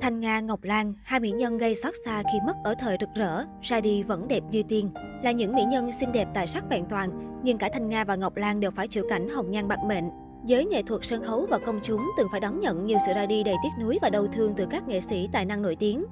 Thanh Nga, Ngọc Lan, hai mỹ nhân gây xót xa khi mất ở thời rực rỡ, ra đi vẫn đẹp như tiên. Là những mỹ nhân xinh đẹp tài sắc vẹn toàn, nhưng cả Thanh Nga và Ngọc Lan đều phải chịu cảnh hồng nhan bạc mệnh. Giới nghệ thuật sân khấu và công chúng từng phải đón nhận nhiều sự ra đi đầy tiếc nuối và đau thương từ các nghệ sĩ tài năng nổi tiếng.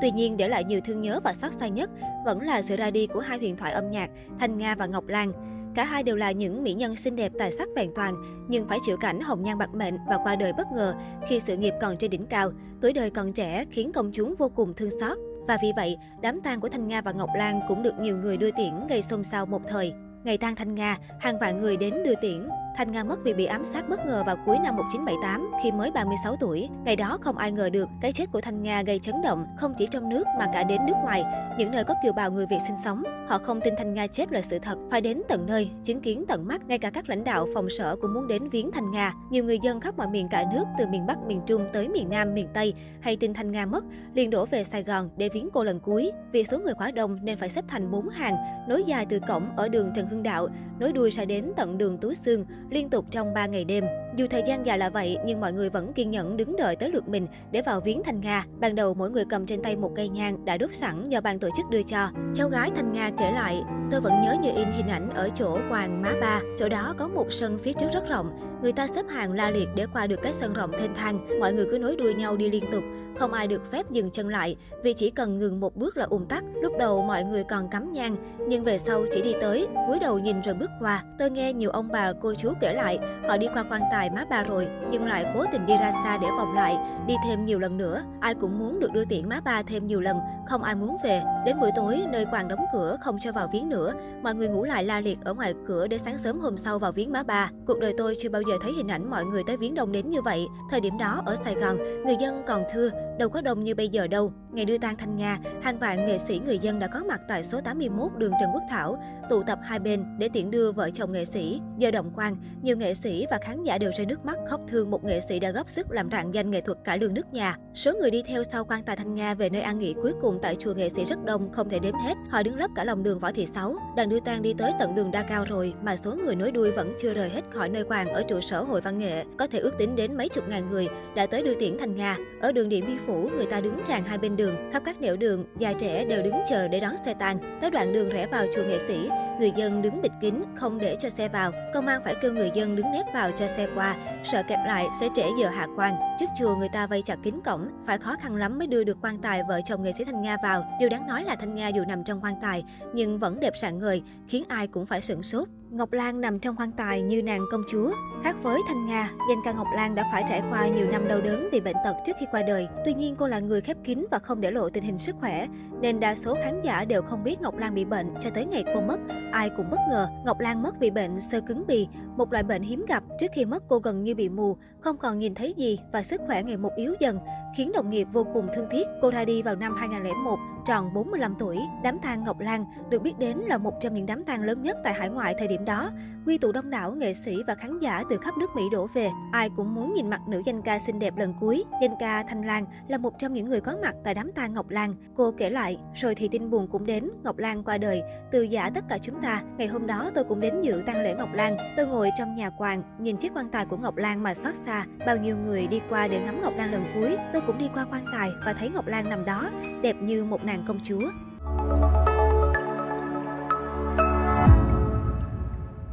Tuy nhiên, để lại nhiều thương nhớ và xót xa nhất vẫn là sự ra đi của hai huyền thoại âm nhạc Thanh Nga và Ngọc Lan. Cả hai đều là những mỹ nhân xinh đẹp tài sắc vẹn toàn, nhưng phải chịu cảnh hồng nhan bạc mệnh và qua đời bất ngờ khi sự nghiệp còn trên đỉnh cao, tuổi đời còn trẻ khiến công chúng vô cùng thương xót. Và vì vậy, đám tang của Thanh Nga và Ngọc Lan cũng được nhiều người đưa tiễn gây xôn xao một thời. Ngày tang Thanh Nga, hàng vạn người đến đưa tiễn. Thanh Nga mất vì bị ám sát bất ngờ vào cuối năm 1978 khi mới 36 tuổi. Ngày đó không ai ngờ được cái chết của Thanh Nga gây chấn động không chỉ trong nước mà cả đến nước ngoài, những nơi có kiều bào người Việt sinh sống. Họ không tin Thanh Nga chết là sự thật, phải đến tận nơi, chứng kiến tận mắt, ngay cả các lãnh đạo phòng sở cũng muốn đến viếng Thanh Nga. Nhiều người dân khắp mọi miền cả nước, từ miền Bắc, miền Trung tới miền Nam, miền Tây, hay tin Thanh Nga mất, liền đổ về Sài Gòn để viếng cô lần cuối. Vì số người quá đông nên phải xếp thành 4 hàng, nối dài từ cổng ở đường Trần Hưng Đạo, nối đuôi sẽ đến tận đường túi Xương, liên tục trong 3 ngày đêm. Dù thời gian dài là vậy, nhưng mọi người vẫn kiên nhẫn đứng đợi tới lượt mình để vào viếng Thanh Nga. Ban đầu mỗi người cầm trên tay một cây nhang đã đốt sẵn do ban tổ chức đưa cho. Cháu gái Thanh Nga kể lại, tôi vẫn nhớ như in hình ảnh ở chỗ Hoàng Má Ba. Chỗ đó có một sân phía trước rất rộng. Người ta xếp hàng la liệt để qua được cái sân rộng thênh thang. Mọi người cứ nối đuôi nhau đi liên tục. Không ai được phép dừng chân lại vì chỉ cần ngừng một bước là ùn tắc. Lúc đầu mọi người còn cắm nhang, nhưng về sau chỉ đi tới, cúi đầu nhìn rồi bước qua. Tôi nghe nhiều ông bà, cô chú kể lại, họ đi qua quan tài má ba rồi, nhưng lại cố tình đi ra xa để vòng lại, đi thêm nhiều lần nữa. Ai cũng muốn được đưa tiễn má ba thêm nhiều lần, không ai muốn về. Đến buổi tối, nơi quan đóng cửa không cho vào viếng nữa, mọi người ngủ lại la liệt ở ngoài cửa để sáng sớm hôm sau vào viếng má ba. Cuộc đời tôi chưa bao giờ thấy hình ảnh mọi người tới viếng đông đến như vậy. Thời điểm đó ở Sài Gòn, người dân còn thưa, đâu có đông như bây giờ đâu. Ngày đưa tang Thanh Nga, hàng vạn nghệ sĩ người dân đã có mặt tại số 81 đường Trần Quốc Thảo, tụ tập hai bên để tiễn đưa vợ chồng nghệ sĩ. Giờ động quan, nhiều nghệ sĩ và khán giả đều rơi nước mắt khóc thương một nghệ sĩ đã góp sức làm rạng danh nghệ thuật cả lương nước nhà. Số người đi theo sau quan tài Thanh Nga về nơi an nghỉ cuối cùng tại chùa nghệ sĩ rất đông, không thể đếm hết. Họ đứng lấp cả lòng đường Võ Thị Sáu. Đoàn đưa tang đi tới tận đường Đa Cao rồi mà số người nối đuôi vẫn chưa rời hết khỏi nơi quan ở trụ sở hội văn nghệ. Có thể ước tính đến mấy chục ngàn người đã tới đưa tiễn Thanh Nga. Ở đường Điện Biên Phủ, người ta đứng tràn hai bên đường, khắp các nẻo đường, già trẻ đều đứng chờ để đón xe tang. Tới đoạn đường rẽ vào chùa nghệ sĩ, người dân đứng bịt kín, không để cho xe vào. Công an phải kêu người dân đứng nép vào cho xe qua, sợ kẹt lại sẽ trễ giờ hạ quan. Trước chùa người ta vây chặt kín cổng, phải khó khăn lắm mới đưa được quan tài vợ chồng nghệ sĩ Thanh Nga vào. Điều đáng nói là Thanh Nga dù nằm trong quan tài, nhưng vẫn đẹp sạng người, khiến ai cũng phải sửng sốt. Ngọc Lan nằm trong quan tài như nàng công chúa. Khác với Thanh Nga, danh ca Ngọc Lan đã phải trải qua nhiều năm đau đớn vì bệnh tật trước khi qua đời. Tuy nhiên cô là người khép kín và không để lộ tình hình sức khỏe, nên đa số khán giả đều không biết Ngọc Lan bị bệnh cho tới ngày cô mất. Ai cũng bất ngờ, Ngọc Lan mất vì bệnh sơ cứng bì, một loại bệnh hiếm gặp. Trước khi mất cô gần như bị mù, không còn nhìn thấy gì và sức khỏe ngày một yếu dần, khiến đồng nghiệp vô cùng thương tiếc. Cô ra đi vào năm 2001, tròn 45 tuổi. Đám tang Ngọc Lan được biết đến là một trong những đám tang lớn nhất tại hải ngoại thời điểm đó. Quy tụ đông đảo nghệ sĩ và khán giả từ khắp nước Mỹ đổ về. Ai cũng muốn nhìn mặt nữ danh ca xinh đẹp lần cuối. Danh ca Thanh Lan là một trong những người có mặt tại đám tang Ngọc Lan. Cô kể lại, rồi thì tin buồn cũng đến, Ngọc Lan qua đời, từ giả tất cả chúng ta. Ngày hôm đó tôi cũng đến dự tang lễ Ngọc Lan. Tôi ngồi trong nhà quàng, nhìn chiếc quan tài của Ngọc Lan mà xót xa. Bao nhiêu người đi qua để ngắm Ngọc Lan lần cuối, tôi cũng đi qua quan tài và thấy Ngọc Lan nằm đó, đẹp như một nàng công chúa.